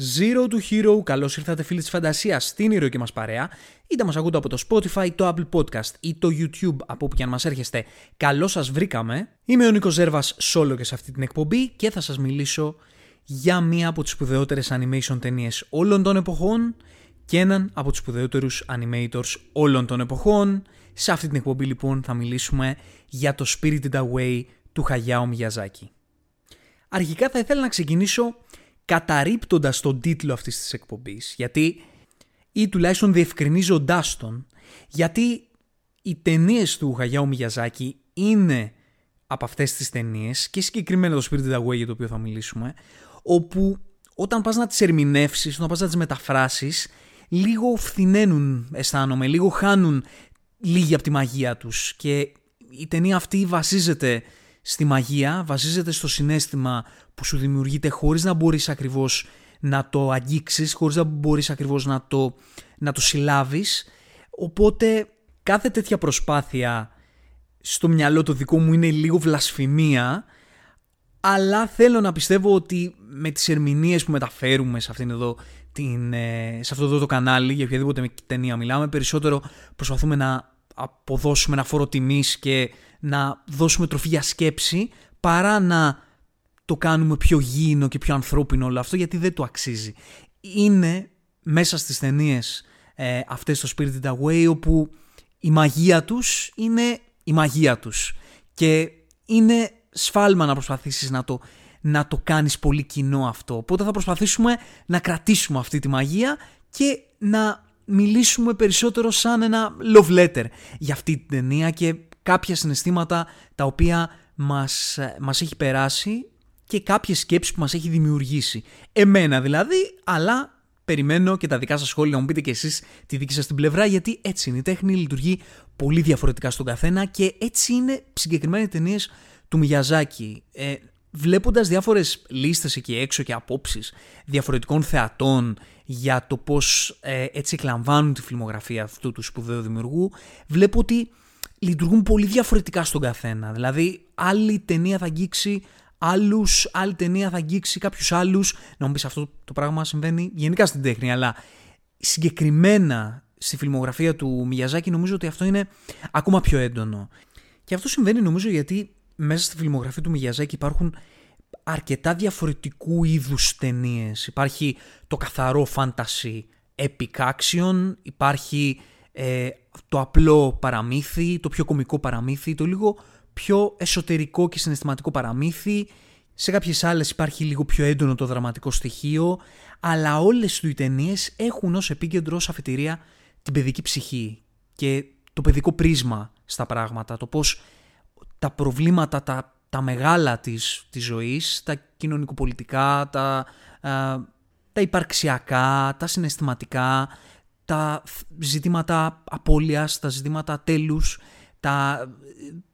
Zero to Hero, καλώς ήρθατε φίλοι της φαντασίας στην ηρωική μας παρέα. Είτε μας ακούτε από το Spotify, το Apple Podcast ή το YouTube, από όπου και αν μας έρχεστε, καλώς σας βρήκαμε. Είμαι ο Νίκος Ζέρβας, σόλο και σε αυτή την εκπομπή και θα σας μιλήσω για μία από τις σπουδαιότερες animation ταινίες όλων των εποχών και έναν από τους σπουδαιότερους animators όλων των εποχών. Σε αυτή την εκπομπή λοιπόν θα μιλήσουμε για το Spirited Away του Hayao Miyazaki. Αρχικά θα ήθελα να ξεκινήσω καταρρύπτοντας τον τίτλο αυτής της εκπομπής, γιατί ή τουλάχιστον διευκρινίζοντάς τον, γιατί οι ταινίες του Χαγιάου Μιγιαζάκη είναι από αυτές τις ταινίες και συγκεκριμένα το Spirit Away για το οποίο θα μιλήσουμε, όπου όταν πας να τις ερμηνεύσεις, όταν πας να τις μεταφράσεις, λίγο φθηναίνουν αισθάνομαι, λίγο χάνουν λίγη από τη μαγεία τους. Και η ταινία αυτή βασίζεται στη μαγεία, βασίζεται στο συνέστημα που σου δημιουργείται χωρίς να μπορείς ακριβώς να το αγγίξεις, χωρίς να μπορείς ακριβώς να το, να το συλλάβεις. Οπότε κάθε τέτοια προσπάθεια στο μυαλό το δικό μου είναι λίγο βλασφημία, αλλά θέλω να πιστεύω ότι με τις ερμηνείες που μεταφέρουμε σε, αυτήν εδώ, την, ε, σε αυτό εδώ το κανάλι, για οποιαδήποτε ταινία μιλάμε, περισσότερο προσπαθούμε να αποδώσουμε ένα φόρο τιμής και να δώσουμε τροφή για σκέψη, παρά να το κάνουμε πιο γήινο και πιο ανθρώπινο όλο αυτό γιατί δεν το αξίζει. Είναι μέσα στις ταινίες ε, αυτές το Spirited Away όπου η μαγεία τους είναι η μαγεία τους και είναι σφάλμα να προσπαθήσεις να το, να το κάνεις πολύ κοινό αυτό. Οπότε θα προσπαθήσουμε να κρατήσουμε αυτή τη μαγεία και να μιλήσουμε περισσότερο σαν ένα love letter για αυτή την ταινία και κάποια συναισθήματα τα οποία μας, ε, μας έχει περάσει και κάποιες σκέψεις που μας έχει δημιουργήσει. Εμένα δηλαδή, αλλά περιμένω και τα δικά σας σχόλια να μου πείτε και εσείς τη δική σας την πλευρά γιατί έτσι είναι. Η τέχνη λειτουργεί πολύ διαφορετικά στον καθένα και έτσι είναι συγκεκριμένοι ταινίες του Μιαζάκη. Ε, βλέποντας διάφορες λίστες εκεί έξω και απόψεις διαφορετικών θεατών για το πώς ε, έτσι εκλαμβάνουν τη φιλμογραφία αυτού του σπουδαίου δημιουργού, βλέπω ότι λειτουργούν πολύ διαφορετικά στον καθένα. Δηλαδή, άλλη ταινία θα αγγίξει άλλους, άλλη ταινία θα αγγίξει κάποιους άλλους. Να μου πεις αυτό το πράγμα συμβαίνει γενικά στην τέχνη, αλλά συγκεκριμένα στη φιλμογραφία του Μιαζάκη νομίζω ότι αυτό είναι ακόμα πιο έντονο. Και αυτό συμβαίνει νομίζω γιατί μέσα στη φιλμογραφία του Μιαζάκη υπάρχουν αρκετά διαφορετικού είδους ταινίες. Υπάρχει το καθαρό fantasy epic action, υπάρχει ε, το απλό παραμύθι, το πιο κομικό παραμύθι, το λίγο πιο εσωτερικό και συναισθηματικό παραμύθι. Σε κάποιες άλλες υπάρχει λίγο πιο έντονο το δραματικό στοιχείο, αλλά όλες του οι ταινίες έχουν ως επίκεντρο ως αφετηρία την παιδική ψυχή και το παιδικό πρίσμα στα πράγματα, το πώς τα προβλήματα, τα, τα μεγάλα της, της ζωής, τα κοινωνικοπολιτικά, τα, τα υπαρξιακά, τα συναισθηματικά, τα ζητήματα απώλειας, τα ζητήματα τέλους, τα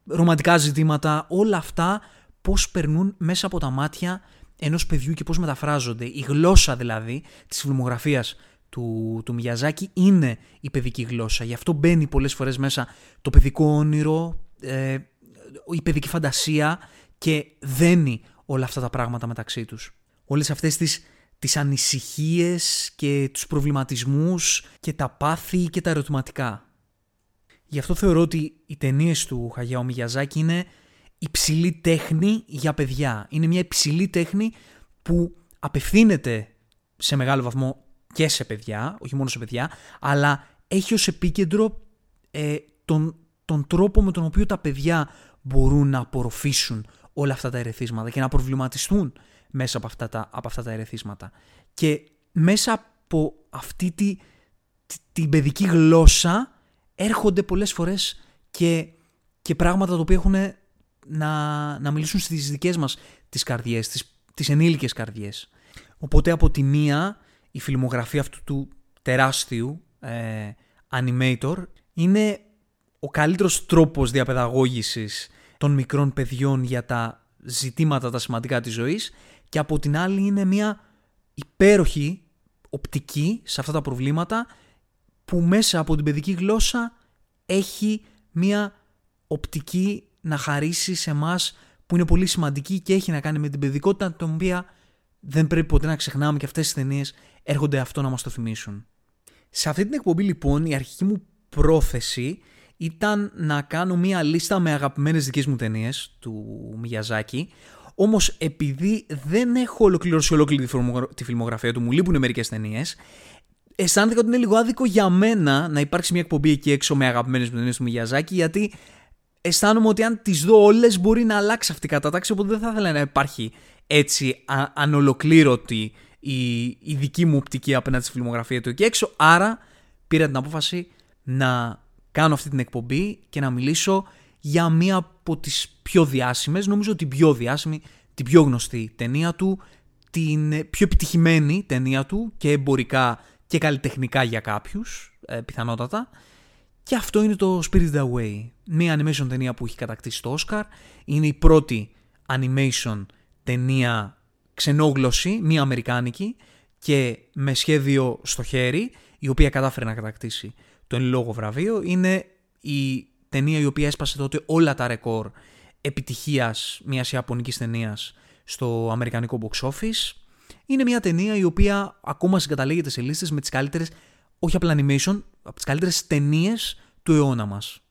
ρομαντικά ζητήματα, όλα αυτά πώς περνούν μέσα από τα μάτια ενός παιδιού και πώς μεταφράζονται. Η γλώσσα δηλαδή της φιλμογραφίας του, του Μιαζάκη είναι η παιδική γλώσσα. Γι' αυτό μπαίνει πολλές φορές μέσα το παιδικό όνειρο, ε, η παιδική φαντασία και δένει όλα αυτά τα πράγματα μεταξύ τους. Όλες αυτές τις, τις ανησυχίες και τους προβληματισμούς και τα πάθη και τα ερωτηματικά. Γι' αυτό θεωρώ ότι οι ταινίες του Χαγιάου Μιγιαζάκη είναι υψηλή τέχνη για παιδιά. Είναι μια υψηλή τέχνη που απευθύνεται σε μεγάλο βαθμό και σε παιδιά, όχι μόνο σε παιδιά, αλλά έχει ως επίκεντρο ε, τον, τον τρόπο με τον οποίο τα παιδιά μπορούν να απορροφήσουν όλα αυτά τα ερεθίσματα και να προβληματιστούν μέσα από αυτά τα, από αυτά τα ερεθίσματα. Και μέσα από αυτή τη, την παιδική γλώσσα έρχονται πολλές φορές και, και πράγματα τα οποία έχουν να, να μιλήσουν στις δικές μας τις καρδιές, τις, τις ενήλικες καρδιές. Οπότε από τη μία η φιλμογραφία αυτού του τεράστιου ε, animator είναι ο καλύτερος τρόπος διαπαιδαγώγησης των μικρών παιδιών για τα ζητήματα τα σημαντικά της ζωής και από την άλλη είναι μια υπέροχη οπτική σε αυτά τα προβλήματα που μέσα από την παιδική γλώσσα έχει μία οπτική να χαρίσει σε εμάς που είναι πολύ σημαντική και έχει να κάνει με την παιδικότητα την οποία δεν πρέπει ποτέ να ξεχνάμε και αυτές τις ταινίες έρχονται αυτό να μας το θυμίσουν. Σε αυτή την εκπομπή λοιπόν η αρχική μου πρόθεση ήταν να κάνω μία λίστα με αγαπημένες δικές μου ταινίες του Μιαζάκη όμως επειδή δεν έχω ολοκληρώσει ολόκληρη τη φιλμογραφία του, μου λείπουν μερικές ταινίες. Αισθάνθηκα ότι είναι λίγο άδικο για μένα να υπάρξει μια εκπομπή εκεί έξω με αγαπημένες ταινίε του Μιαζάκη γιατί αισθάνομαι ότι αν τις δω όλες μπορεί να αλλάξει αυτή η κατάταξη οπότε δεν θα ήθελα να υπάρχει έτσι ανολοκλήρωτη η, η δική μου οπτική απέναντι στη φιλμογραφία του εκεί έξω. Άρα πήρα την απόφαση να κάνω αυτή την εκπομπή και να μιλήσω για μία από τις πιο διάσημες, νομίζω την πιο διάσημη, την πιο γνωστή ταινία του, την πιο επιτυχημένη ταινία του και εμπορικά και καλλιτεχνικά για κάποιους, ε, πιθανότατα. Και αυτό είναι το Spirit Away, μία animation ταινία που έχει κατακτήσει το Oscar. Είναι η πρώτη animation ταινία ξενόγλωση, μία αμερικάνικη και με σχέδιο στο χέρι, η οποία κατάφερε να κατακτήσει το εν λόγω βραβείο. Είναι η ταινία η οποία έσπασε τότε όλα τα ρεκόρ επιτυχίας μιας ιαπωνικής ταινίας στο αμερικανικό box office. Είναι μια ταινία η οποία ακόμα συγκαταλέγεται σε λίστες με τις καλύτερες, όχι απλά animation, από τις καλύτερες ταινίες του αιώνα μας.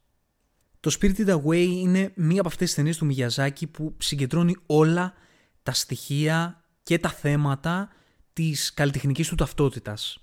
Το Spirited Away είναι μία από αυτές τις ταινίες του Μιγιαζάκη που συγκεντρώνει όλα τα στοιχεία και τα θέματα της καλλιτεχνικής του ταυτότητας.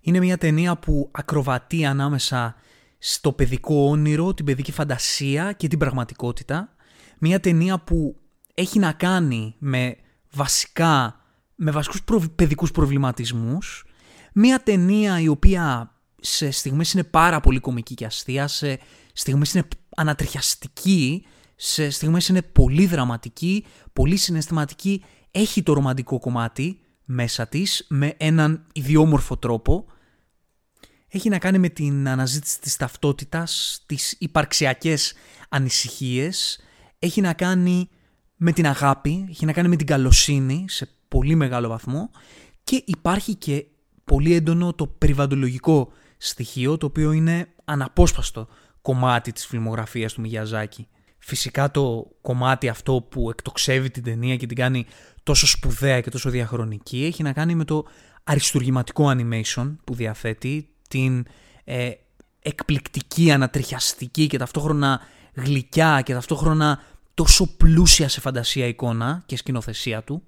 Είναι μια ταινία που ακροβατεί ανάμεσα στο παιδικό όνειρο, την παιδική φαντασία και την πραγματικότητα. Μια ταινία που έχει να κάνει με βασικά, με βασικούς προ, παιδικούς προβληματισμούς. Μια ταινία η οποία σε στιγμές είναι πάρα πολύ κομική και αστεία, σε στιγμές είναι ανατριχιαστική, σε στιγμές είναι πολύ δραματική, πολύ συναισθηματική. Έχει το ρομαντικό κομμάτι μέσα της με έναν ιδιόμορφο τρόπο έχει να κάνει με την αναζήτηση της ταυτότητας, τις υπαρξιακές ανησυχίες, έχει να κάνει με την αγάπη, έχει να κάνει με την καλοσύνη σε πολύ μεγάλο βαθμό και υπάρχει και πολύ έντονο το περιβαλλοντολογικό στοιχείο το οποίο είναι αναπόσπαστο κομμάτι της φιλμογραφίας του Μιγιαζάκη. Φυσικά το κομμάτι αυτό που εκτοξεύει την ταινία και την κάνει τόσο σπουδαία και τόσο διαχρονική έχει να κάνει με το αριστουργηματικό animation που διαθέτει, την ε, εκπληκτική, ανατριχιαστική και ταυτόχρονα γλυκιά και ταυτόχρονα τόσο πλούσια σε φαντασία εικόνα και σκηνοθεσία του.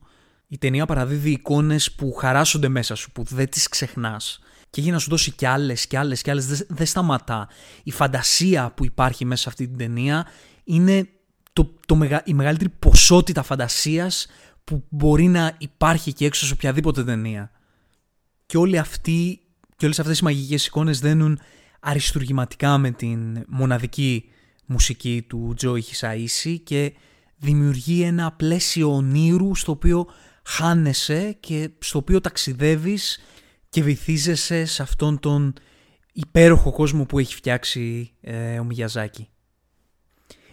Η ταινία παραδίδει εικόνες που χαράσσονται μέσα σου, που δεν τις ξεχνάς. Και έχει να σου δώσει κι άλλες κι άλλες κι άλλες, δεν δε σταματά. Η φαντασία που υπάρχει μέσα σε αυτή την ταινία είναι το, το, η μεγαλύτερη ποσότητα φαντασίας που μπορεί να υπάρχει και έξω σε οποιαδήποτε ταινία. Και όλη αυτή και όλες αυτές οι μαγικές εικόνες δένουν αριστουργηματικά με την μοναδική μουσική του Τζόι Χισαΐση και δημιουργεί ένα πλαίσιο ονείρου στο οποίο χάνεσαι και στο οποίο ταξιδεύεις και βυθίζεσαι σε αυτόν τον υπέροχο κόσμο που έχει φτιάξει ε, ο Μιγιαζάκη.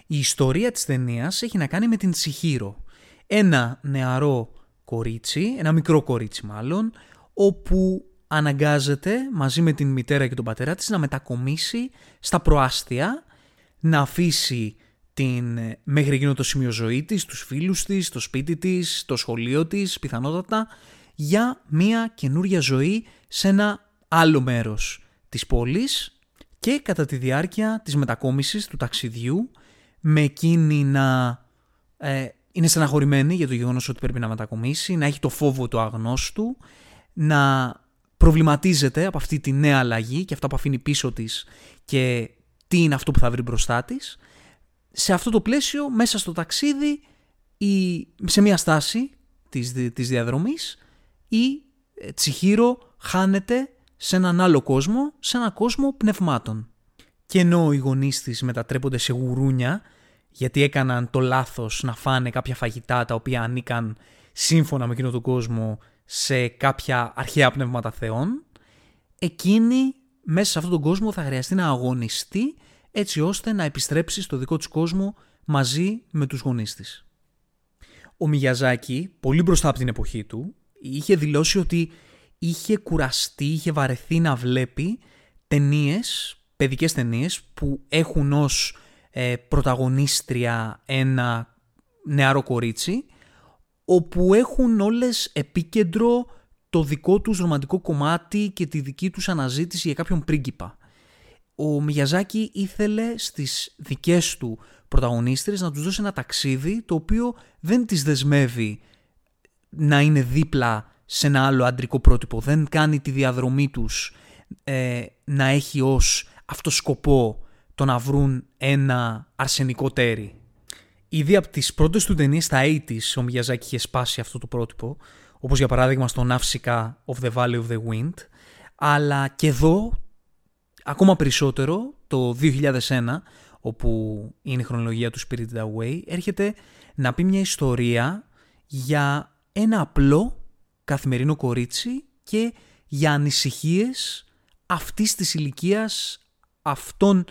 Η ιστορία της ταινίας έχει να κάνει με την Τσιχύρο. Ένα νεαρό κορίτσι, ένα μικρό κορίτσι μάλλον, όπου αναγκάζεται μαζί με την μητέρα και τον πατέρα της να μετακομίσει στα προάστια, να αφήσει την ε, μέχρι εκείνο το σημείο ζωή της, τους φίλους της, το σπίτι της, το σχολείο της πιθανότατα για μια καινούρια ζωή σε ένα άλλο μέρος της πόλης και κατά τη διάρκεια της μετακόμισης του ταξιδιού με εκείνη να ε, είναι στεναχωρημένη για το γεγονός ότι πρέπει να μετακομίσει, να έχει το φόβο του αγνώστου, να προβληματίζεται από αυτή τη νέα αλλαγή και αυτά που αφήνει πίσω της και τι είναι αυτό που θα βρει μπροστά της. Σε αυτό το πλαίσιο, μέσα στο ταξίδι, η, σε μια στάση της, της διαδρομής, η ε, Τσιχύρο χάνεται σε έναν άλλο κόσμο, σε έναν κόσμο πνευμάτων. Και ενώ οι γονείς της μετατρέπονται σε γουρούνια, γιατί έκαναν το λάθος να φάνε κάποια φαγητά τα οποία ανήκαν σύμφωνα με εκείνο τον κόσμο σε κάποια αρχαία πνεύματα θεών, εκείνη μέσα σε αυτόν τον κόσμο θα χρειαστεί να αγωνιστεί έτσι ώστε να επιστρέψεις στο δικό της κόσμο μαζί με τους γονείς της. Ο Μιγιαζάκη, πολύ μπροστά από την εποχή του, είχε δηλώσει ότι είχε κουραστεί, είχε βαρεθεί να βλέπει ταινίες, παιδικές ταινίες που έχουν ως ε, πρωταγωνίστρια ένα νεαρό κορίτσι όπου έχουν όλες επίκεντρο το δικό τους ρομαντικό κομμάτι και τη δική τους αναζήτηση για κάποιον πρίγκιπα. Ο Μιαζάκη ήθελε στις δικές του πρωταγωνίστρες να τους δώσει ένα ταξίδι το οποίο δεν τις δεσμεύει να είναι δίπλα σε ένα άλλο αντρικό πρότυπο. Δεν κάνει τη διαδρομή τους ε, να έχει ως αυτό σκοπό το να βρουν ένα αρσενικό τέρι. Ήδη από τις πρώτες του ταινίες στα 80's ο Μιαζάκη είχε σπάσει αυτό το πρότυπο, όπως για παράδειγμα στο Ναύσικα of the Valley of the Wind, αλλά και εδώ, ακόμα περισσότερο, το 2001, όπου είναι η χρονολογία του Spirited Away, έρχεται να πει μια ιστορία για ένα απλό καθημερινό κορίτσι και για ανησυχίες αυτής της ηλικίας αυτών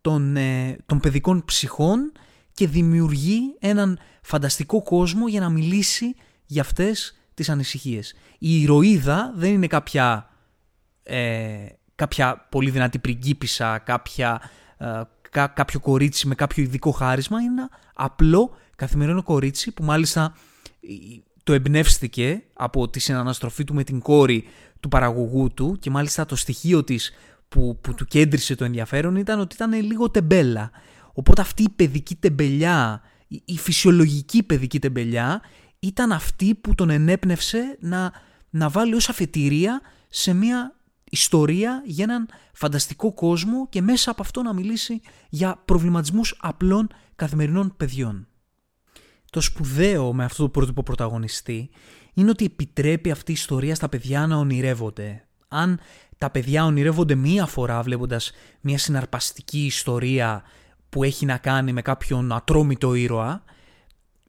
των, ε, των παιδικών ψυχών και δημιουργεί έναν φανταστικό κόσμο για να μιλήσει για αυτές τις ανησυχίες. Η ηρωίδα δεν είναι κάποια, ε, κάποια πολύ δυνατή πριγκίπισσα, κάποια, ε, κάποιο κορίτσι με κάποιο ειδικό χάρισμα, είναι ένα απλό καθημερινό κορίτσι που μάλιστα το εμπνεύστηκε από τη συναναστροφή του με την κόρη του παραγωγού του και μάλιστα το στοιχείο της που, που του κέντρισε το ενδιαφέρον ήταν ότι ήταν λίγο τεμπέλα. Οπότε αυτή η παιδική τεμπελιά, η, φυσιολογική παιδική τεμπελιά ήταν αυτή που τον ενέπνευσε να, να βάλει ως αφετηρία σε μια ιστορία για έναν φανταστικό κόσμο και μέσα από αυτό να μιλήσει για προβληματισμούς απλών καθημερινών παιδιών. Το σπουδαίο με αυτό το πρότυπο πρωταγωνιστή είναι ότι επιτρέπει αυτή η ιστορία στα παιδιά να ονειρεύονται. Αν τα παιδιά ονειρεύονται μία φορά βλέποντας μια συναρπαστική ιστορία που έχει να κάνει με κάποιον ατρόμητο ήρωα,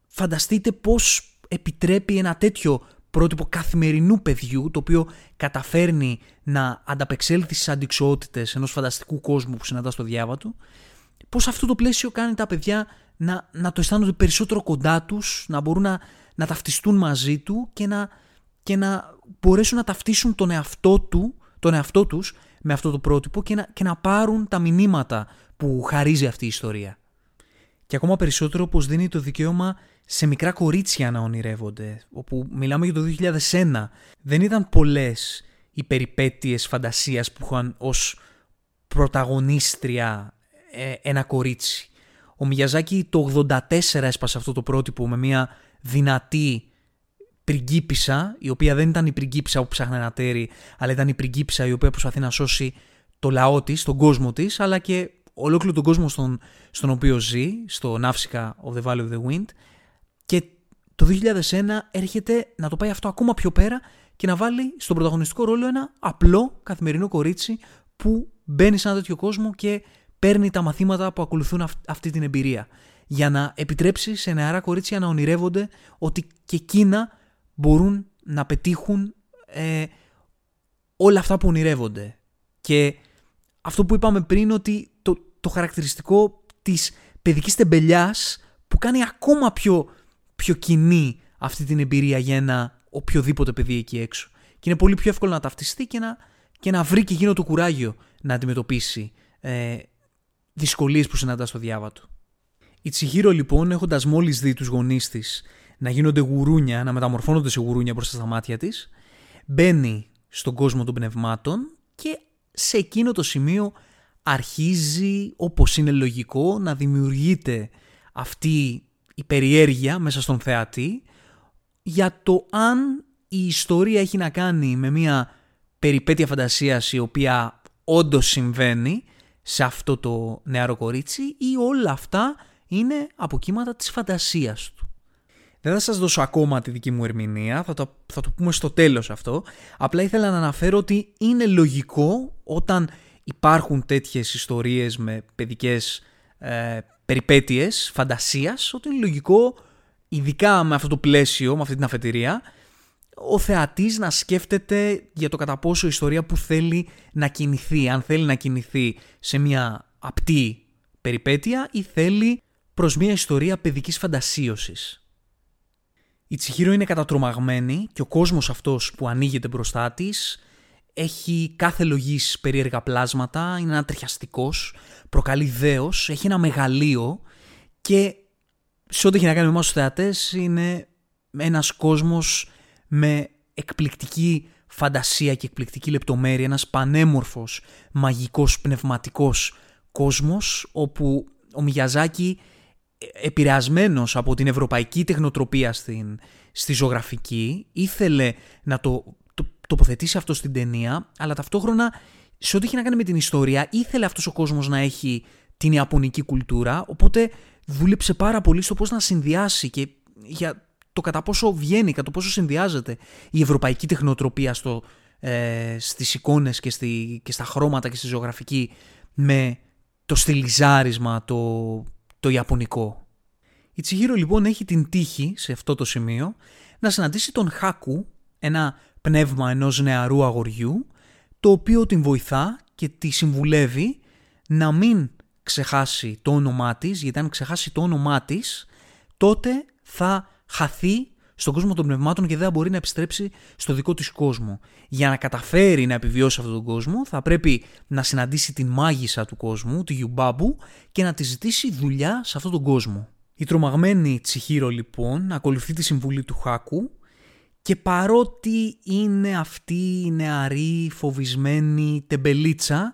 φανταστείτε πώς επιτρέπει ένα τέτοιο πρότυπο καθημερινού παιδιού, το οποίο καταφέρνει να ανταπεξέλθει στις αντικσότητες ενός φανταστικού κόσμου που συναντά στο διάβα του, πώς αυτό το πλαίσιο κάνει τα παιδιά να, να το αισθάνονται περισσότερο κοντά τους, να μπορούν να, να ταυτιστούν μαζί του και να, και να μπορέσουν να ταυτίσουν τον εαυτό, του, τον εαυτό τους με αυτό το πρότυπο και να, και να πάρουν τα μηνύματα που χαρίζει αυτή η ιστορία. Και ακόμα περισσότερο πως δίνει το δικαίωμα σε μικρά κορίτσια να ονειρεύονται, όπου μιλάμε για το 2001. Δεν ήταν πολλές οι περιπέτειες φαντασίας που είχαν ως πρωταγωνίστρια ε, ένα κορίτσι. Ο Μιαζάκη το 84 έσπασε αυτό το πρότυπο με μια δυνατή πριγκίπισσα, η οποία δεν ήταν η πριγκίπισσα που ψάχνει ένα τέρι, αλλά ήταν η πριγκίπισσα η οποία προσπαθεί να σώσει το λαό της, τον κόσμο της, αλλά και ολόκληρο τον κόσμο στον, στον οποίο ζει, στο Ναύσικα of the Valley of the Wind. Και το 2001 έρχεται να το πάει αυτό ακόμα πιο πέρα και να βάλει στον πρωταγωνιστικό ρόλο ένα απλό καθημερινό κορίτσι που μπαίνει σε ένα τέτοιο κόσμο και παίρνει τα μαθήματα που ακολουθούν αυτή την εμπειρία. Για να επιτρέψει σε νεαρά κορίτσια να ονειρεύονται ότι και εκείνα μπορούν να πετύχουν ε, όλα αυτά που ονειρεύονται. Και αυτό που είπαμε πριν ότι το, το χαρακτηριστικό της παιδικής τεμπελιάς που κάνει ακόμα πιο, πιο κοινή αυτή την εμπειρία για ένα οποιοδήποτε παιδί εκεί έξω. Και είναι πολύ πιο εύκολο να ταυτιστεί και να, και να βρει και εκείνο το κουράγιο να αντιμετωπίσει ε, δυσκολίες που συναντά στο διάβα του. Η Τσιχύρο λοιπόν έχοντας μόλις δει τους γονείς της να γίνονται γουρούνια, να μεταμορφώνονται σε γουρούνια μπροστά στα μάτια της, μπαίνει στον κόσμο των πνευμάτων και σε εκείνο το σημείο αρχίζει, όπως είναι λογικό, να δημιουργείται αυτή η περιέργεια μέσα στον θεατή για το αν η ιστορία έχει να κάνει με μια περιπέτεια φαντασίας η οποία όντως συμβαίνει σε αυτό το νεαρό κορίτσι ή όλα αυτά είναι αποκύματα της φαντασίας του. Δεν θα σας δώσω ακόμα τη δική μου ερμηνεία, θα το, θα το πούμε στο τέλος αυτό. Απλά ήθελα να αναφέρω ότι είναι λογικό όταν υπάρχουν τέτοιες ιστορίες με παιδικές ε, περιπέτειες φαντασίας, ότι είναι λογικό, ειδικά με αυτό το πλαίσιο, με αυτή την αφετηρία, ο θεατής να σκέφτεται για το κατά πόσο η ιστορία που θέλει να κινηθεί, αν θέλει να κινηθεί σε μια απτή περιπέτεια ή θέλει προς μια ιστορία παιδικής φαντασίωσης. Η Τσιχύρο είναι κατατρομαγμένη και ο κόσμος αυτός που ανοίγεται μπροστά της έχει κάθε λογής περίεργα πλάσματα, είναι ανατριχιαστικός, προκαλεί δέος, έχει ένα μεγαλείο και σε ό,τι έχει να κάνει με εμάς τους θεατές είναι ένας κόσμος με εκπληκτική φαντασία και εκπληκτική λεπτομέρεια, ένας πανέμορφος, μαγικός, πνευματικός κόσμος όπου ο Μιγιαζάκη επηρεασμένος από την ευρωπαϊκή τεχνοτροπία στην, στη ζωγραφική ήθελε να το, το τοποθετήσει αυτό στην ταινία αλλά ταυτόχρονα σε ό,τι έχει να κάνει με την ιστορία ήθελε αυτός ο κόσμος να έχει την ιαπωνική κουλτούρα οπότε δούλεψε πάρα πολύ στο πώς να συνδυάσει και για το κατά πόσο βγαίνει, κατά πόσο συνδυάζεται η ευρωπαϊκή τεχνοτροπία στο, ε, στις εικόνες και, στη, και στα χρώματα και στη ζωγραφική με το στυλιζάρισμα, το, το ιαπωνικό. Η Τσιγύρο λοιπόν έχει την τύχη σε αυτό το σημείο να συναντήσει τον Χάκου, ένα πνεύμα ενός νεαρού αγοριού, το οποίο την βοηθά και τη συμβουλεύει να μην ξεχάσει το όνομά της, γιατί αν ξεχάσει το όνομά της, τότε θα χαθεί στον κόσμο των πνευμάτων και δεν θα μπορεί να επιστρέψει στο δικό της κόσμο. Για να καταφέρει να επιβιώσει αυτόν τον κόσμο θα πρέπει να συναντήσει την μάγισσα του κόσμου, τη Γιουμπάμπου και να τη ζητήσει δουλειά σε αυτόν τον κόσμο. Η τρομαγμένη Τσιχύρο λοιπόν ακολουθεί τη συμβουλή του Χάκου και παρότι είναι αυτή η νεαρή φοβισμένη τεμπελίτσα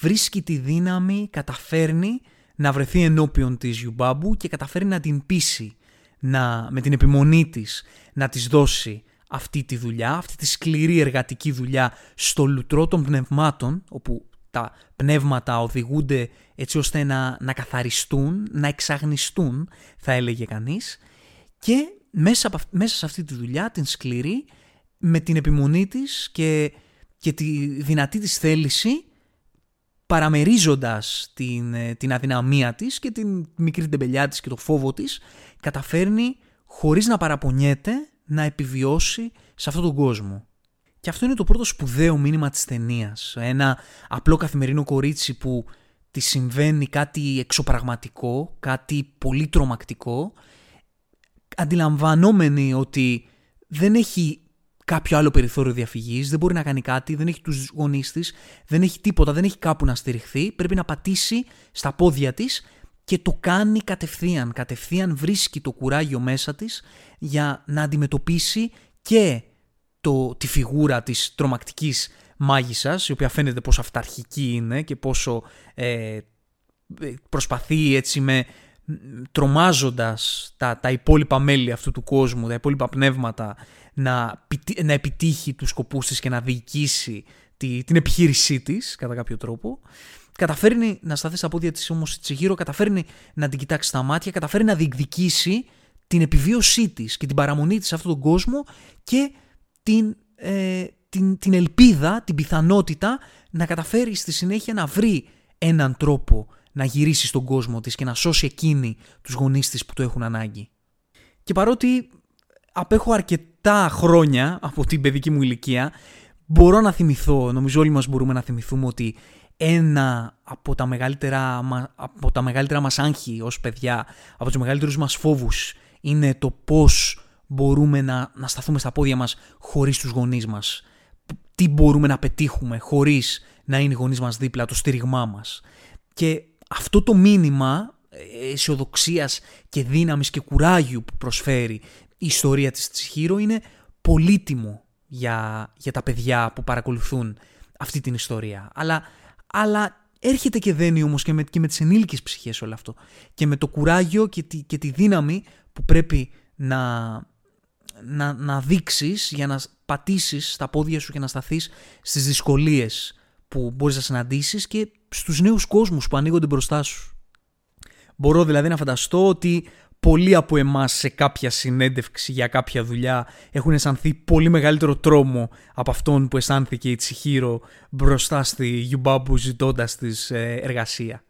βρίσκει τη δύναμη, καταφέρνει να βρεθεί ενώπιον της Γιουμπάμπου και καταφέρει να την πείσει να, με την επιμονή της να της δώσει αυτή τη δουλειά, αυτή τη σκληρή εργατική δουλειά στο λουτρό των πνευμάτων, όπου τα πνεύματα οδηγούνται έτσι ώστε να, να καθαριστούν, να εξαγνιστούν, θα έλεγε κανείς, και μέσα, μέσα σε αυτή τη δουλειά, την σκληρή, με την επιμονή της και, και τη δυνατή της θέληση, παραμερίζοντας την, ε, την αδυναμία της και την μικρή τεμπελιά της και το φόβο της, καταφέρνει χωρίς να παραπονιέται να επιβιώσει σε αυτόν τον κόσμο. Και αυτό είναι το πρώτο σπουδαίο μήνυμα της ταινίας. Ένα απλό καθημερινό κορίτσι που τη συμβαίνει κάτι εξωπραγματικό, κάτι πολύ τρομακτικό, αντιλαμβανόμενη ότι δεν έχει κάποιο άλλο περιθώριο διαφυγής, δεν μπορεί να κάνει κάτι, δεν έχει τους γονείς της, δεν έχει τίποτα, δεν έχει κάπου να στηριχθεί. Πρέπει να πατήσει στα πόδια της και το κάνει κατευθείαν. Κατευθείαν βρίσκει το κουράγιο μέσα της για να αντιμετωπίσει και το, τη φιγούρα της τρομακτικής μάγισσας, η οποία φαίνεται πόσο αυταρχική είναι και πόσο ε, προσπαθεί έτσι με τρομάζοντας τα, τα υπόλοιπα μέλη αυτού του κόσμου, τα υπόλοιπα πνεύματα να, να επιτύχει τους σκοπούς της και να διοικήσει τη, την επιχείρησή της κατά κάποιο τρόπο. Καταφέρνει να σταθεί στα πόδια της όμως Τσιγύρο, καταφέρνει να την κοιτάξει στα μάτια, καταφέρνει να διεκδικήσει την επιβίωσή της και την παραμονή της σε αυτόν τον κόσμο και την, ε, την, την ελπίδα, την πιθανότητα να καταφέρει στη συνέχεια να βρει έναν τρόπο να γυρίσεις στον κόσμο της και να σώσει εκείνη τους γονείς της που το έχουν ανάγκη. Και παρότι απέχω αρκετά χρόνια από την παιδική μου ηλικία, μπορώ να θυμηθώ, νομίζω όλοι μας μπορούμε να θυμηθούμε ότι ένα από τα μεγαλύτερα, από τα μεγαλύτερα μας άγχη ως παιδιά, από τους μεγαλύτερους μας φόβους είναι το πώς μπορούμε να, να σταθούμε στα πόδια μας χωρίς τους γονείς μας. Τι μπορούμε να πετύχουμε χωρίς να είναι οι γονείς μας δίπλα, το στήριγμά μας. Και αυτό το μήνυμα ε, αισιοδοξίας και δύναμης και κουράγιου που προσφέρει η ιστορία της Τσιχύρο είναι πολύτιμο για, για τα παιδιά που παρακολουθούν αυτή την ιστορία. Αλλά, αλλά έρχεται και δένει όμως και με, και με τις ενήλικες ψυχές όλο αυτό. Και με το κουράγιο και τη, και τη δύναμη που πρέπει να, να, να δείξεις για να πατήσεις στα πόδια σου και να σταθείς στις δυσκολίες που μπορείς να συναντήσεις και στους νέους κόσμους που ανοίγονται μπροστά σου. Μπορώ δηλαδή να φανταστώ ότι πολλοί από εμάς σε κάποια συνέντευξη για κάποια δουλειά έχουν αισθανθεί πολύ μεγαλύτερο τρόμο από αυτόν που αισθάνθηκε η Τσιχύρο μπροστά στη Γιουμπάμπου ζητώντας της ε, εργασία.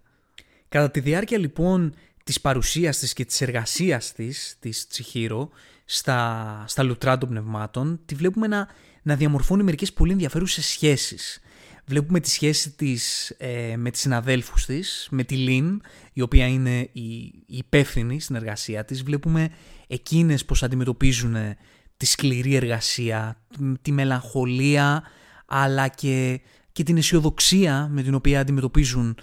Κατά τη διάρκεια λοιπόν της παρουσίας της και της εργασίας της, της Τσιχύρο, στα, στα λουτρά των πνευμάτων, τη βλέπουμε να, να διαμορφώνει μερικές πολύ ενδιαφέρουσες σχέσεις Βλέπουμε τη σχέση της ε, με τις συναδέλφους της, με τη Λίν, η οποία είναι η, η υπεύθυνη στην εργασία της. Βλέπουμε εκείνες πώς αντιμετωπίζουν τη σκληρή εργασία, τη μελαγχολία, αλλά και, και την αισιοδοξία με την οποία αντιμετωπίζουν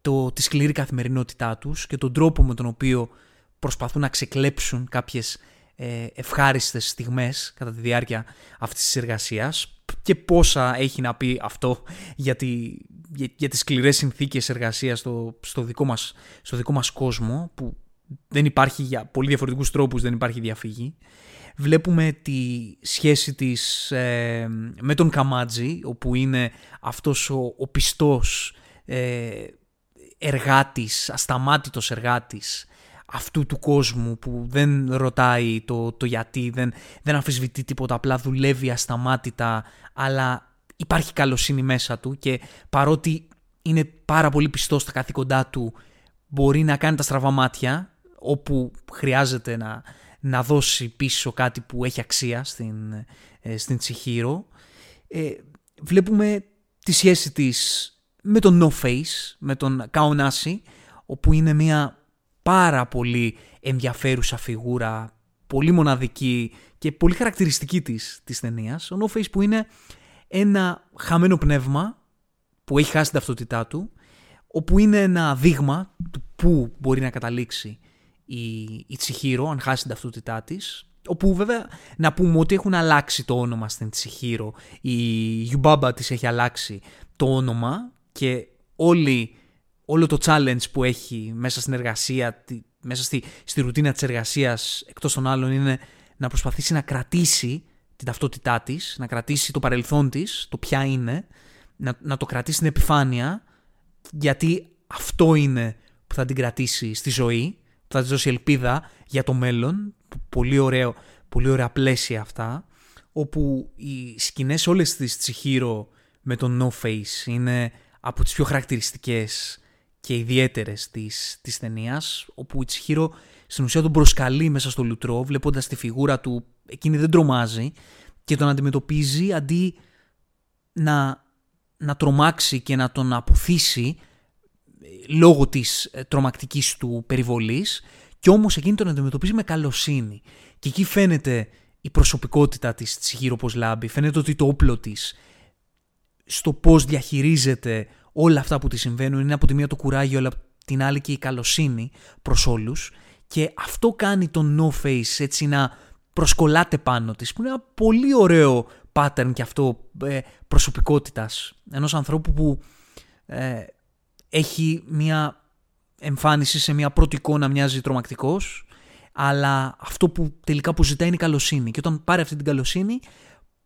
το, τη σκληρή καθημερινότητά τους και τον τρόπο με τον οποίο προσπαθούν να ξεκλέψουν κάποιες ε, ευχάριστες στιγμές κατά τη διάρκεια αυτής της εργασίας και πόσα έχει να πει αυτό για, τη, για, για τις σκληρές συνθήκες εργασίας στο, στο, δικό μας, στο δικό μας κόσμο που δεν υπάρχει για πολύ διαφορετικούς τρόπους δεν υπάρχει διαφύγη. Βλέπουμε τη σχέση της ε, με τον Καμάτζη όπου είναι αυτός ο, ο πιστός ε, εργάτης, ασταμάτητος εργάτης αυτού του κόσμου που δεν ρωτάει το, το γιατί, δεν, δεν αμφισβητεί τίποτα, απλά δουλεύει ασταμάτητα, αλλά υπάρχει καλοσύνη μέσα του και παρότι είναι πάρα πολύ πιστός στα καθήκοντά του, μπορεί να κάνει τα στραβά μάτια, όπου χρειάζεται να, να δώσει πίσω κάτι που έχει αξία στην, ε, στην Τσιχύρο. Ε, βλέπουμε τη σχέση της με τον No Face, με τον Καονάση, όπου είναι μια πάρα πολύ ενδιαφέρουσα φιγούρα, πολύ μοναδική και πολύ χαρακτηριστική της, της ταινίας. Ο No Face που είναι ένα χαμένο πνεύμα που έχει χάσει την ταυτότητά του, όπου είναι ένα δείγμα του πού μπορεί να καταλήξει η, η Τσιχύρο αν χάσει την ταυτότητά της, όπου βέβαια να πούμε ότι έχουν αλλάξει το όνομα στην Τσιχύρο, η Γιουμπάμπα της έχει αλλάξει το όνομα και όλη όλο το challenge που έχει μέσα στην εργασία, μέσα στη, στη ρουτίνα της εργασίας εκτός των άλλων είναι να προσπαθήσει να κρατήσει την ταυτότητά της, να κρατήσει το παρελθόν της, το ποια είναι, να, να το κρατήσει στην επιφάνεια γιατί αυτό είναι που θα την κρατήσει στη ζωή, που θα της δώσει ελπίδα για το μέλλον, πολύ, ωραίο, πολύ ωραία πλαίσια αυτά, όπου οι σκηνές όλες της Τσιχύρο με τον No Face είναι από τις πιο χαρακτηριστικές και ιδιαίτερες της, της ταινίας, όπου η Τσιχύρο στην ουσία τον προσκαλεί μέσα στο λουτρό, βλέποντας τη φιγούρα του, εκείνη δεν τρομάζει και τον αντιμετωπίζει αντί να, να τρομάξει και να τον αποθήσει ε, λόγω της ε, τρομακτικής του περιβολής και όμως εκείνη τον αντιμετωπίζει με καλοσύνη. Και εκεί φαίνεται η προσωπικότητα της Τσιχύρο πως λάμπει, φαίνεται ότι το όπλο της στο πώς διαχειρίζεται όλα αυτά που τη συμβαίνουν είναι από τη μία το κουράγιο, αλλά από την άλλη και η καλοσύνη προς όλους. Και αυτό κάνει τον No Face έτσι να προσκολάται πάνω της που είναι ένα πολύ ωραίο pattern και αυτό ε, προσωπικότητας. Ενός ανθρώπου που ε, έχει μια εμφάνιση σε μια πρώτη εικόνα μοιάζει τρομακτικός αλλά αυτό που τελικά που ζητάει είναι η καλοσύνη. Και όταν πάρει αυτή την καλοσύνη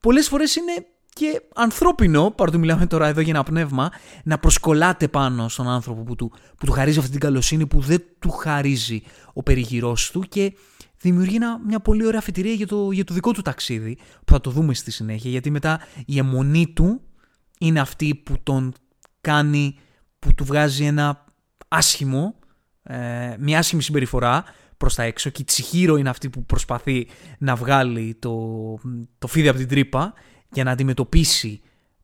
πολλές φορές είναι και ανθρώπινο, παρότι μιλάμε τώρα εδώ για ένα πνεύμα, να προσκολάται πάνω στον άνθρωπο που του, που του χαρίζει αυτή την καλοσύνη που δεν του χαρίζει ο περιγυρός του και δημιουργεί μια πολύ ωραία αφιτηρία για το, για το δικό του ταξίδι που θα το δούμε στη συνέχεια γιατί μετά η αιμονή του είναι αυτή που τον κάνει, που του βγάζει ένα άσχημο, ε, μια άσχημη συμπεριφορά προς τα έξω και η Τσιχύρο είναι αυτή που προσπαθεί να βγάλει το, το φίδι από την τρύπα για να αντιμετωπίσει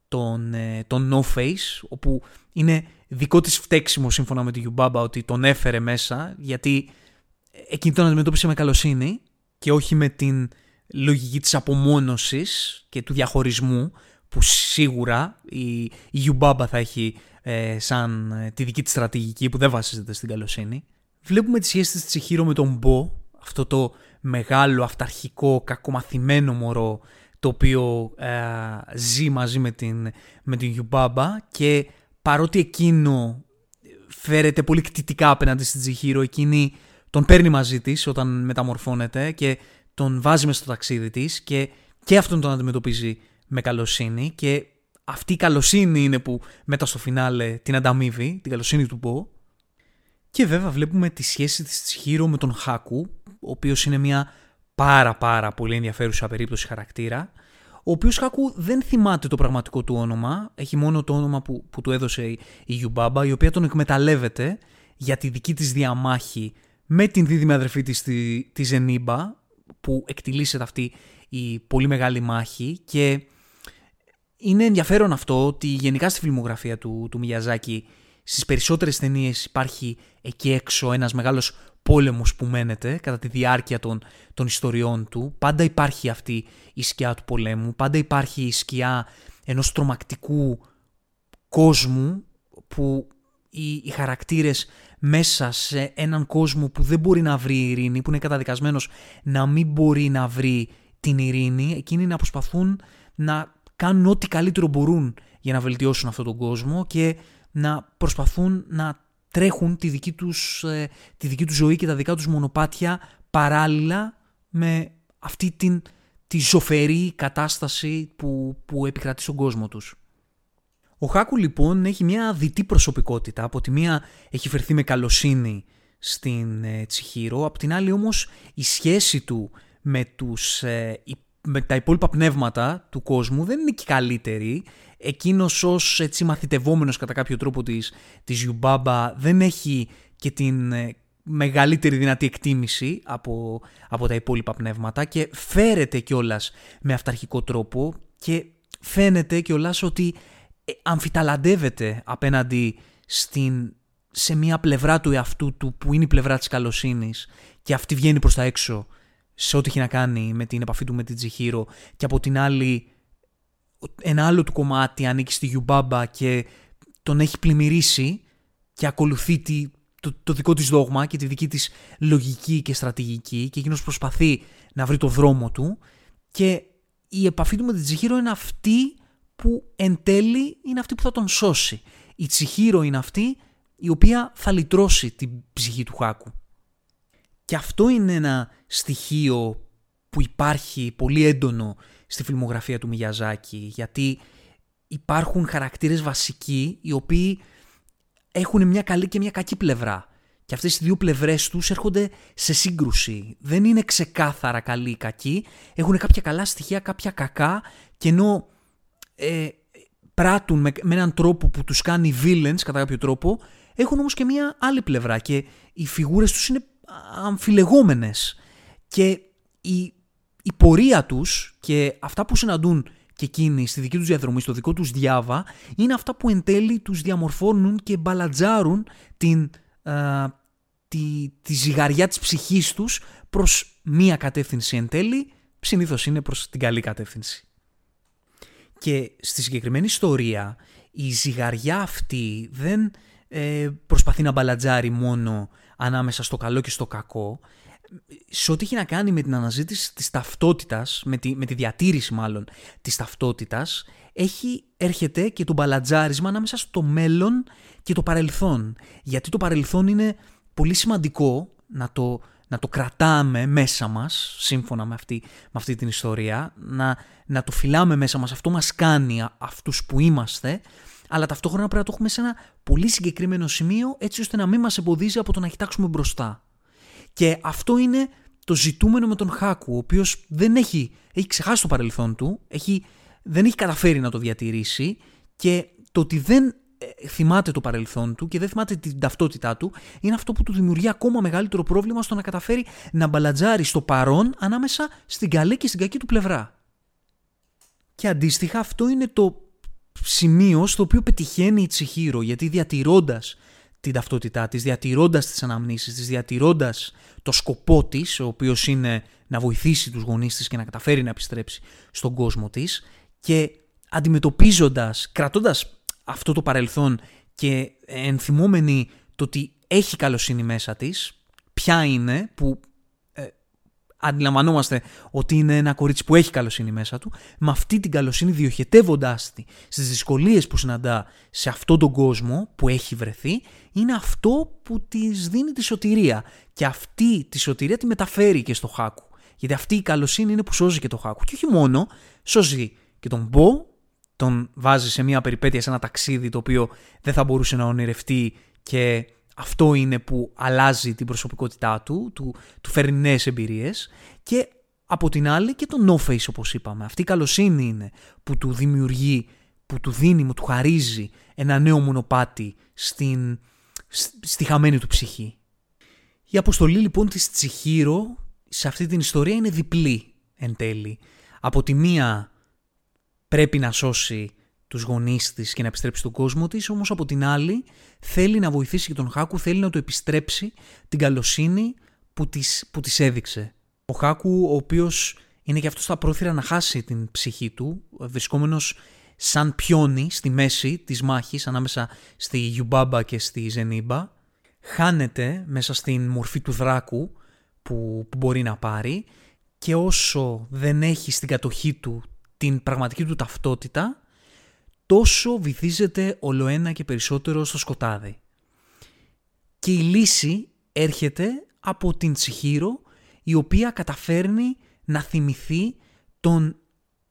τον, ε, τον No Face, όπου είναι δικό της φταίξιμο σύμφωνα με τη Γιουμπάμπα ότι τον έφερε μέσα, γιατί εκείνη τον αντιμετώπισε με καλοσύνη και όχι με την λογική της απομόνωσης και του διαχωρισμού, που σίγουρα η, η Γιουμπάμπα θα έχει ε, σαν ε, τη δική της στρατηγική που δεν βασίζεται στην καλοσύνη. Βλέπουμε τη σχέση της Τσιχύρο με τον Μπο, αυτό το μεγάλο, αυταρχικό, κακομαθημένο μωρό το οποίο ε, ζει μαζί με την, με την Γιουμπάμπα και παρότι εκείνο φέρεται πολύ κτητικά απέναντι στην Τζιχύρο, εκείνη τον παίρνει μαζί της όταν μεταμορφώνεται και τον βάζει μέσα στο ταξίδι της και, και αυτόν τον αντιμετωπίζει με καλοσύνη και αυτή η καλοσύνη είναι που μετά στο φινάλε την ανταμείβει, την καλοσύνη του Μπο. Και βέβαια βλέπουμε τη σχέση της Τσιχύρο με τον Χάκου, ο οποίος είναι μια πάρα πάρα πολύ ενδιαφέρουσα περίπτωση χαρακτήρα, ο οποίος Χάκου δεν θυμάται το πραγματικό του όνομα, έχει μόνο το όνομα που, που του έδωσε η, η Γιουμπάμπα, η οποία τον εκμεταλλεύεται για τη δική της διαμάχη με την δίδυμη αδερφή της, τη, της Ζενίμπα, που εκτιλήσεται αυτή η πολύ μεγάλη μάχη. Και είναι ενδιαφέρον αυτό ότι γενικά στη φιλμογραφία του, του Μιαζάκη στις περισσότερες ταινίες υπάρχει εκεί έξω ένας μεγάλος πόλεμος που μένεται κατά τη διάρκεια των, των ιστοριών του. Πάντα υπάρχει αυτή η σκιά του πολέμου, πάντα υπάρχει η σκιά ενός τρομακτικού κόσμου που οι, οι χαρακτήρες μέσα σε έναν κόσμο που δεν μπορεί να βρει ειρήνη, που είναι καταδικασμένος να μην μπορεί να βρει την ειρήνη, εκείνοι να προσπαθούν να κάνουν ό,τι καλύτερο μπορούν για να βελτιώσουν αυτόν τον κόσμο και να προσπαθούν να τρέχουν τη δική τους, ε, τη δική τους ζωή και τα δικά τους μονοπάτια παράλληλα με αυτή την, τη ζωφερή κατάσταση που, που επικρατεί στον κόσμο τους. Ο Χάκου λοιπόν έχει μια διτή προσωπικότητα. Από τη μία έχει φερθεί με καλοσύνη στην ε, Τσιχύρο, από την άλλη όμως η σχέση του με, τους, ε, με τα υπόλοιπα πνεύματα του κόσμου δεν είναι και καλύτερη. Εκείνος ως έτσι μαθητευόμενος κατά κάποιο τρόπο της, της Ιουμπάμπα δεν έχει και την ε, μεγαλύτερη δυνατή εκτίμηση από, από τα υπόλοιπα πνεύματα και φέρεται κιόλας με αυταρχικό τρόπο και φαίνεται κιόλας ότι ε, αμφιταλαντεύεται απέναντι στην, σε μια πλευρά του εαυτού του που είναι η πλευρά της καλοσύνης και αυτή βγαίνει προς τα έξω σε ό,τι έχει να κάνει με την επαφή του με την Τζιχύρο και από την άλλη ένα άλλο του κομμάτι ανήκει στη Γιουμπάμπα και τον έχει πλημμυρίσει και ακολουθεί τη, το, το δικό της δόγμα και τη δική της λογική και στρατηγική και εκείνος προσπαθεί να βρει το δρόμο του και η επαφή του με την Τζιχύρο είναι αυτή που εν τέλει είναι αυτή που θα τον σώσει. Η Τσιχύρο είναι αυτή η οποία θα λυτρώσει την ψυχή του Χάκου. Και αυτό είναι ένα στοιχείο που υπάρχει πολύ έντονο στη φιλμογραφία του Μιγιαζάκη, γιατί υπάρχουν χαρακτήρες βασικοί οι οποίοι έχουν μια καλή και μια κακή πλευρά. Και αυτές οι δύο πλευρές τους έρχονται σε σύγκρουση. Δεν είναι ξεκάθαρα καλή ή κακή. Έχουν κάποια καλά στοιχεία, κάποια κακά. Και ενώ ε, πράττουν με, με έναν τρόπο που τους κάνει villains κατά κάποιο τρόπο, έχουν όμως και μια άλλη πλευρά και οι φιγούρες τους είναι αμφιλεγόμενες και η, η πορεία τους και αυτά που συναντούν και εκείνοι στη δική τους διαδρομή, στο δικό τους διάβα, είναι αυτά που εν τέλει τους διαμορφώνουν και μπαλατζάρουν την, τη, τη ζυγαριά της ψυχής τους προς μία κατεύθυνση εν τέλει, συνήθως είναι προς την καλή κατεύθυνση. Και στη συγκεκριμένη ιστορία η ζυγαριά αυτή δεν ε, προσπαθεί να μπαλατζάρει μόνο ανάμεσα στο καλό και στο κακό. Σε ό,τι έχει να κάνει με την αναζήτηση της ταυτότητας, με τη, με τη διατήρηση μάλλον της ταυτότητας, έχει, έρχεται και το μπαλατζάρισμα ανάμεσα στο μέλλον και το παρελθόν. Γιατί το παρελθόν είναι πολύ σημαντικό να το, να το κρατάμε μέσα μας, σύμφωνα με αυτή, με αυτή την ιστορία, να, να το φυλάμε μέσα μας, αυτό μας κάνει αυτούς που είμαστε, αλλά ταυτόχρονα πρέπει να το έχουμε σε ένα πολύ συγκεκριμένο σημείο, έτσι ώστε να μην μας εμποδίζει από το να κοιτάξουμε μπροστά. Και αυτό είναι το ζητούμενο με τον Χάκου, ο οποίος δεν έχει, έχει ξεχάσει το παρελθόν του, έχει, δεν έχει καταφέρει να το διατηρήσει και το ότι δεν ε, θυμάται το παρελθόν του και δεν θυμάται την ταυτότητά του, είναι αυτό που του δημιουργεί ακόμα μεγαλύτερο πρόβλημα στο να καταφέρει να μπαλατζάρει στο παρόν ανάμεσα στην καλή και στην κακή του πλευρά. Και αντίστοιχα αυτό είναι το σημείο στο οποίο πετυχαίνει η Τσιχύρο, γιατί διατηρώντας την ταυτότητά της, διατηρώντας τις αναμνήσεις της, διατηρώντας το σκοπό της, ο οποίος είναι να βοηθήσει τους γονείς της και να καταφέρει να επιστρέψει στον κόσμο της και αντιμετωπίζοντας, κρατώντας αυτό το παρελθόν και ενθυμόμενη το ότι έχει καλοσύνη μέσα της, ποια είναι, που ε, αντιλαμβανόμαστε ότι είναι ένα κορίτσι που έχει καλοσύνη μέσα του, με αυτή την καλοσύνη διοχετεύοντάς τη στις δυσκολίες που συναντά σε αυτόν τον κόσμο που έχει βρεθεί, είναι αυτό που της δίνει τη σωτηρία. Και αυτή τη σωτηρία τη μεταφέρει και στο Χάκου. Γιατί αυτή η καλοσύνη είναι που σώζει και το Χάκου. Και όχι μόνο, σώζει και τον Μπο, τον βάζει σε μια περιπέτεια, σε ένα ταξίδι το οποίο δεν θα μπορούσε να ονειρευτεί και αυτό είναι που αλλάζει την προσωπικότητά του, του, του φέρνει νέες εμπειρίες και από την άλλη και το no face όπως είπαμε. Αυτή η καλοσύνη είναι που του δημιουργεί, που του δίνει, που του χαρίζει ένα νέο μονοπάτι στην, στη χαμένη του ψυχή. Η αποστολή λοιπόν της Τσιχύρο σε αυτή την ιστορία είναι διπλή εν τέλει. Από τη μία πρέπει να σώσει τους γονείς της και να επιστρέψει στον κόσμο της, όμως από την άλλη θέλει να βοηθήσει και τον Χάκου, θέλει να του επιστρέψει την καλοσύνη που της, που της έδειξε. Ο Χάκου, ο οποίος είναι και αυτός στα πρόθυρα να χάσει την ψυχή του, βρισκόμενος σαν πιόνι στη μέση της μάχης ανάμεσα στη Γιουμπάμπα και στη Ζενίμπα. Χάνεται μέσα στην μορφή του δράκου που, που μπορεί να πάρει και όσο δεν έχει στην κατοχή του την πραγματική του ταυτότητα, τόσο βυθίζεται ολοένα και περισσότερο στο σκοτάδι. Και η λύση έρχεται από την Τσιχύρο, η οποία καταφέρνει να θυμηθεί τον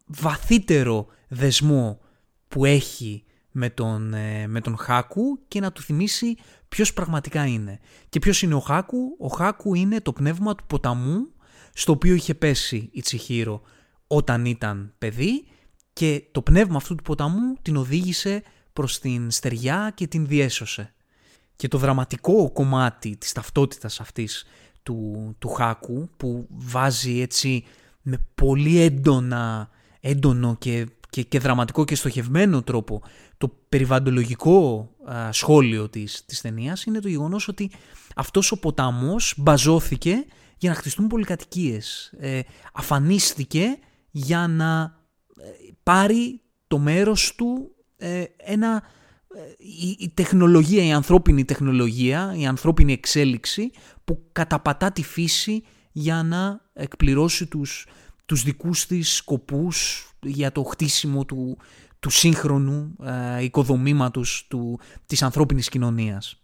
βαθύτερο δεσμό που έχει με τον, ε, με τον Χάκου και να του θυμίσει ποιος πραγματικά είναι. Και ποιος είναι ο Χάκου; Ο Χάκου είναι το πνεύμα του ποταμού στο οποίο είχε πέσει η Τσιχύρο όταν ήταν παιδί και το πνεύμα αυτού του ποταμού την οδήγησε προς την στεριά και την διέσωσε. Και το δραματικό κομμάτι της ταυτότητας αυτής του, του Χάκου που βάζει έτσι με πολύ έντονα, έντονο και, και, και δραματικό και στοχευμένο τρόπο το περιβαντολογικό σχόλιο της, της ταινίας είναι το γεγονός ότι αυτός ο ποταμός μπαζώθηκε για να χτιστούν πολυκατοικίες. Ε, αφανίστηκε για να ε, πάρει το μέρος του ε, ένα, ε, η, η, τεχνολογία, η ανθρώπινη τεχνολογία, η ανθρώπινη εξέλιξη που καταπατά τη φύση για να εκπληρώσει τους, τους δικούς της σκοπούς για το χτίσιμο του, του σύγχρονου ε, οικοδομήματος του, της ανθρώπινης κοινωνίας.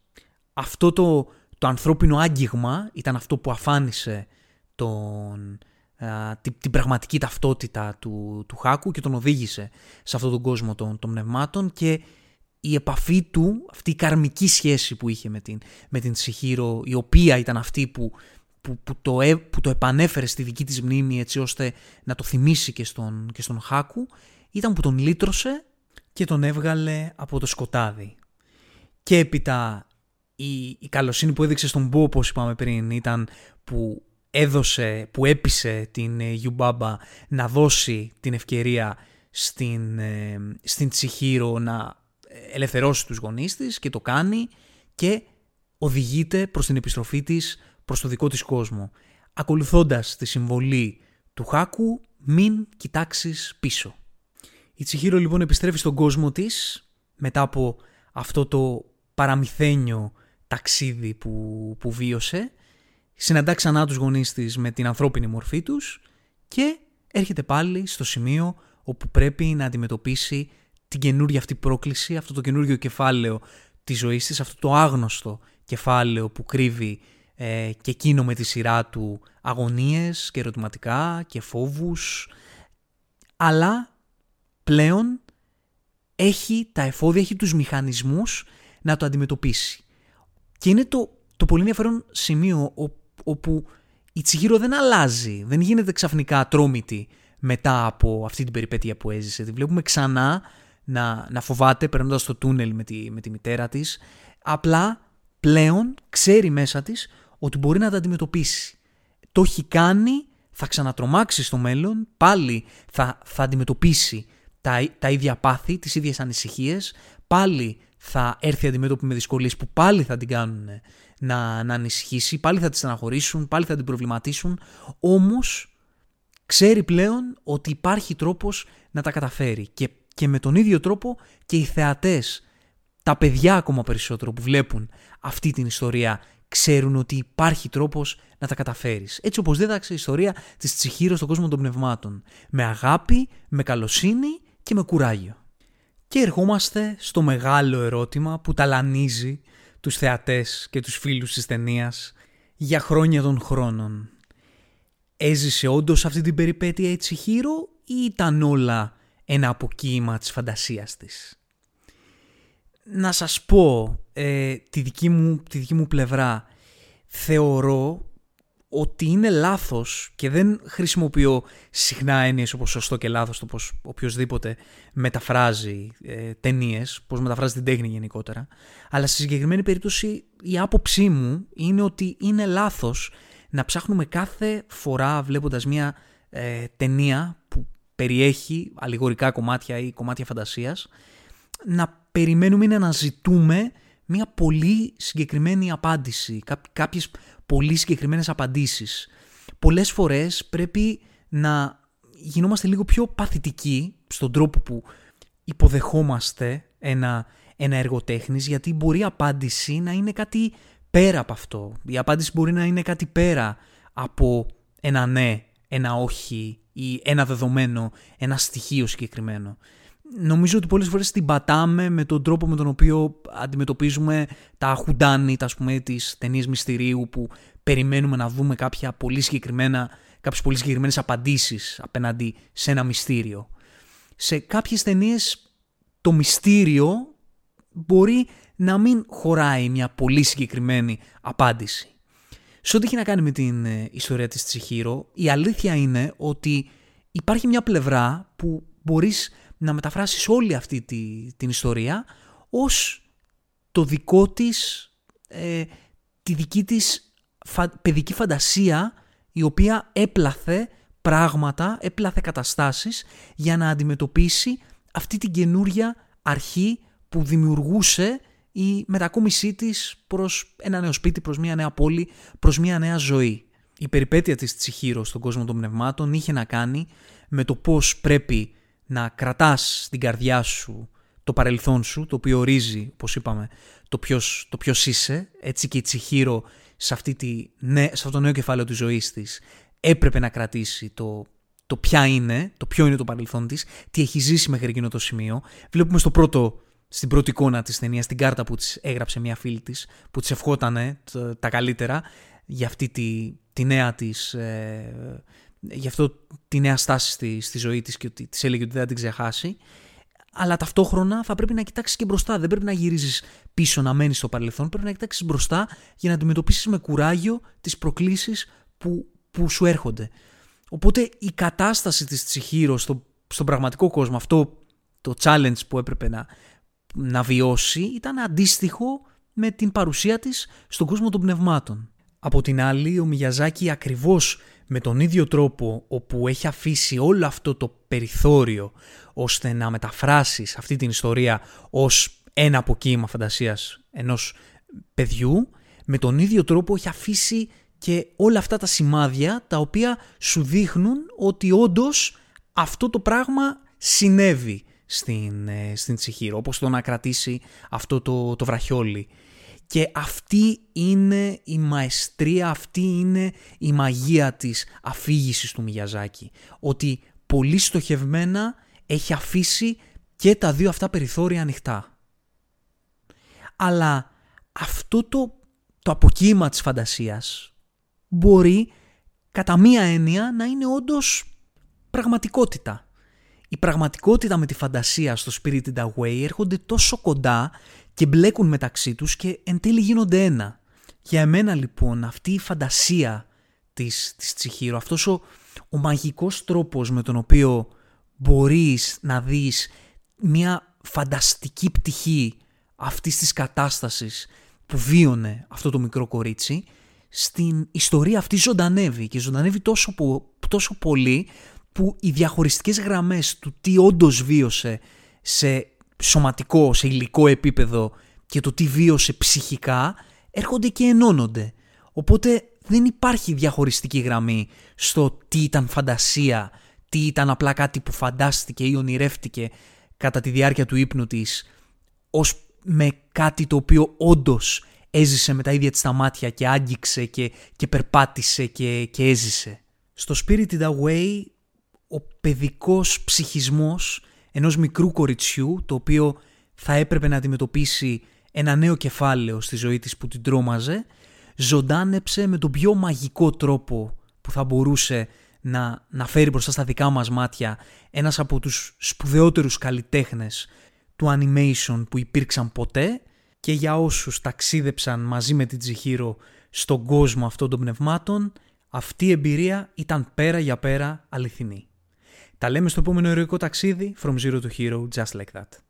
Αυτό το, το ανθρώπινο άγγιγμα ήταν αυτό που αφάνισε τον, την, την, πραγματική ταυτότητα του, του Χάκου και τον οδήγησε σε αυτόν τον κόσμο των, των πνευμάτων και η επαφή του, αυτή η καρμική σχέση που είχε με την, με την Σιχύρο, η οποία ήταν αυτή που, που, που, το, που το επανέφερε στη δική της μνήμη έτσι ώστε να το θυμίσει και στον, και στον Χάκου, ήταν που τον λύτρωσε και τον έβγαλε από το σκοτάδι. Και έπειτα η, η καλοσύνη που έδειξε στον Μπού, όπως είπαμε πριν, ήταν που έδωσε, που έπεισε την Γιουμπάμπα ε, να δώσει την ευκαιρία στην, ε, στην Τσιχύρο να ελευθερώσει τους γονείς της και το κάνει και οδηγείται προς την επιστροφή της προς το δικό της κόσμο. Ακολουθώντας τη συμβολή του Χάκου, μην κοιτάξεις πίσω. Η Τσιχύρο λοιπόν επιστρέφει στον κόσμο της μετά από αυτό το παραμυθένιο ταξίδι που, που βίωσε συναντά ξανά τους γονείς της με την ανθρώπινη μορφή τους και έρχεται πάλι στο σημείο όπου πρέπει να αντιμετωπίσει την καινούργια αυτή πρόκληση, αυτό το καινούργιο κεφάλαιο της ζωής της, αυτό το άγνωστο κεφάλαιο που κρύβει ε, και εκείνο με τη σειρά του αγωνίες και ερωτηματικά και φόβους, αλλά πλέον έχει τα εφόδια, έχει τους μηχανισμούς να το αντιμετωπίσει. Και είναι το, το πολύ ενδιαφέρον σημείο όπου η Τσιγύρο δεν αλλάζει, δεν γίνεται ξαφνικά ατρόμητη μετά από αυτή την περιπέτεια που έζησε. Τη βλέπουμε ξανά να, να φοβάται περνώντας το τούνελ με τη, με τη μητέρα της. Απλά πλέον ξέρει μέσα της ότι μπορεί να τα αντιμετωπίσει. Το έχει κάνει, θα ξανατρομάξει στο μέλλον, πάλι θα, θα αντιμετωπίσει τα, τα ίδια πάθη, τις ίδιες ανησυχίες, πάλι θα έρθει αντιμέτωπη με δυσκολίες που πάλι θα την κάνουν να, να ανησυχήσει, πάλι θα τη στεναχωρήσουν, πάλι θα την προβληματίσουν, όμως ξέρει πλέον ότι υπάρχει τρόπος να τα καταφέρει και, και με τον ίδιο τρόπο και οι θεατές, τα παιδιά ακόμα περισσότερο που βλέπουν αυτή την ιστορία ξέρουν ότι υπάρχει τρόπος να τα καταφέρεις. Έτσι όπως δίδαξε η ιστορία της Τσιχύρος στον κόσμο των πνευμάτων. Με αγάπη, με καλοσύνη και με κουράγιο. Και ερχόμαστε στο μεγάλο ερώτημα που ταλανίζει τους θεατές και τους φίλους της ταινίας για χρόνια των χρόνων. Έζησε όντως αυτή την περιπέτεια η Τσιχύρο ή ήταν όλα ένα αποκοίημα της φαντασίας της; Να σας πω ε, τη, δική μου, τη δική μου πλευρά. Θεωρώ ότι είναι λάθος και δεν χρησιμοποιώ συχνά έννοιες όπως σωστό και λάθος το πως οποιοδήποτε μεταφράζει ε, ταινίες, πώς μεταφράζει την τέχνη γενικότερα. Αλλά στη συγκεκριμένη περίπτωση η άποψή μου είναι ότι είναι λάθος να ψάχνουμε κάθε φορά βλέποντας μια ε, ταινία που περιέχει αλληγορικά κομμάτια ή κομμάτια φαντασίας να περιμένουμε ή να αναζητούμε μια πολύ συγκεκριμένη απάντηση, κάποιες πολύ συγκεκριμένες απαντήσεις. Πολλές φορές πρέπει να γινόμαστε λίγο πιο παθητικοί στον τρόπο που, υποδεχόμαστε ένα, ένα έργο τέχνης γιατί μπορεί η απάντηση να είναι κάτι πέρα από αυτό. Η απάντηση μπορεί να είναι κάτι πέρα από ένα ναι, ένα όχι ή ένα δεδομένο, ένα στοιχείο συγκεκριμένο. Νομίζω ότι πολλές φορές την πατάμε με τον τρόπο με τον οποίο αντιμετωπίζουμε τα χουντάνι, τα πούμε, τις ταινίες μυστηρίου που περιμένουμε να δούμε κάποια πολύ συγκεκριμένα, κάποιες πολύ συγκεκριμένες απαντήσεις απέναντι σε ένα μυστήριο. Σε κάποιες ταινίες το μυστήριο μπορεί να μην χωράει μια πολύ συγκεκριμένη απάντηση. Σε ό,τι έχει να κάνει με την ε, ιστορία της Τσιχύρο, η αλήθεια είναι ότι υπάρχει μια πλευρά που μπορείς να μεταφράσεις όλη αυτή τη, την ιστορία ως το δικό της, ε, τη δική της παιδική φαντασία η οποία έπλαθε πράγματα, έπλαθε καταστάσεις για να αντιμετωπίσει αυτή την καινούρια αρχή που δημιουργούσε η μετακόμισή της προς ένα νέο σπίτι, προς μια νέα πόλη, προς μια νέα ζωή. Η περιπέτεια της Τσιχύρος στον κόσμο των πνευμάτων είχε να κάνει με το πώς πρέπει να κρατάς στην καρδιά σου το παρελθόν σου, το οποίο ορίζει, όπως είπαμε, το ποιος, το ποιος είσαι. Έτσι και η Τσιχύρο σε, αυτή τη, σε αυτό το νέο κεφάλαιο της ζωής της έπρεπε να κρατήσει το, το ποια είναι, το ποιο είναι το παρελθόν της, τι έχει ζήσει μέχρι εκείνο το σημείο. Βλέπουμε στο πρώτο στην πρώτη εικόνα της ταινίας, στην κάρτα που της έγραψε μια φίλη της, που της ευχότανε τα καλύτερα για αυτή τη, τη νέα της, ε, για αυτό τη νέα στάση στη, στη ζωή της και ότι της έλεγε ότι δεν θα την ξεχάσει. Αλλά ταυτόχρονα θα πρέπει να κοιτάξεις και μπροστά. Δεν πρέπει να γυρίζεις πίσω να μένεις στο παρελθόν. Πρέπει να κοιτάξεις μπροστά για να αντιμετωπίσεις με κουράγιο τις προκλήσεις που, που σου έρχονται. Οπότε η κατάσταση της Τσιχύρος στο, στον πραγματικό κόσμο, αυτό το challenge που έπρεπε να, να βιώσει ήταν αντίστοιχο με την παρουσία της στον κόσμο των πνευμάτων. Από την άλλη, ο Μιαζάκη ακριβώς με τον ίδιο τρόπο όπου έχει αφήσει όλο αυτό το περιθώριο ώστε να μεταφράσεις αυτή την ιστορία ως ένα αποκοίημα φαντασίας ενός παιδιού, με τον ίδιο τρόπο έχει αφήσει και όλα αυτά τα σημάδια τα οποία σου δείχνουν ότι όντως αυτό το πράγμα συνέβη στην, ε, στην Τσιχύρο, όπως το να κρατήσει αυτό το, το βραχιόλι. Και αυτή είναι η μαεστρία, αυτή είναι η μαγεία της αφήγησης του Μιγιαζάκη. Ότι πολύ στοχευμένα έχει αφήσει και τα δύο αυτά περιθώρια ανοιχτά. Αλλά αυτό το, το αποκύημα της φαντασίας μπορεί κατά μία έννοια να είναι όντως πραγματικότητα η πραγματικότητα με τη φαντασία στο Spirited Away έρχονται τόσο κοντά και μπλέκουν μεταξύ τους και εν τέλει γίνονται ένα. Για εμένα λοιπόν αυτή η φαντασία της, της Τσιχύρο, αυτός ο, ο μαγικός τρόπος με τον οποίο μπορείς να δεις μια φανταστική πτυχή αυτής της κατάστασης που βίωνε αυτό το μικρό κορίτσι, στην ιστορία αυτή ζωντανεύει και ζωντανεύει τόσο, τόσο πολύ που οι διαχωριστικές γραμμές του τι όντως βίωσε σε σωματικό, σε υλικό επίπεδο και το τι βίωσε ψυχικά έρχονται και ενώνονται. Οπότε δεν υπάρχει διαχωριστική γραμμή στο τι ήταν φαντασία, τι ήταν απλά κάτι που φαντάστηκε ή ονειρεύτηκε κατά τη διάρκεια του ύπνου της ως με κάτι το οποίο όντως έζησε με τα ίδια της τα μάτια και άγγιξε και, και περπάτησε και, και έζησε. Στο Spirited Away ο παιδικός ψυχισμός ενός μικρού κοριτσιού το οποίο θα έπρεπε να αντιμετωπίσει ένα νέο κεφάλαιο στη ζωή της που την τρόμαζε ζωντάνεψε με τον πιο μαγικό τρόπο που θα μπορούσε να, να φέρει μπροστά στα δικά μας μάτια ένας από τους σπουδαιότερους καλλιτέχνες του animation που υπήρξαν ποτέ και για όσους ταξίδεψαν μαζί με την Τζιχύρο στον κόσμο αυτών των πνευμάτων αυτή η εμπειρία ήταν πέρα για πέρα αληθινή. Τα λέμε στο επόμενο ερωικό ταξίδι From Zero to Hero Just Like That.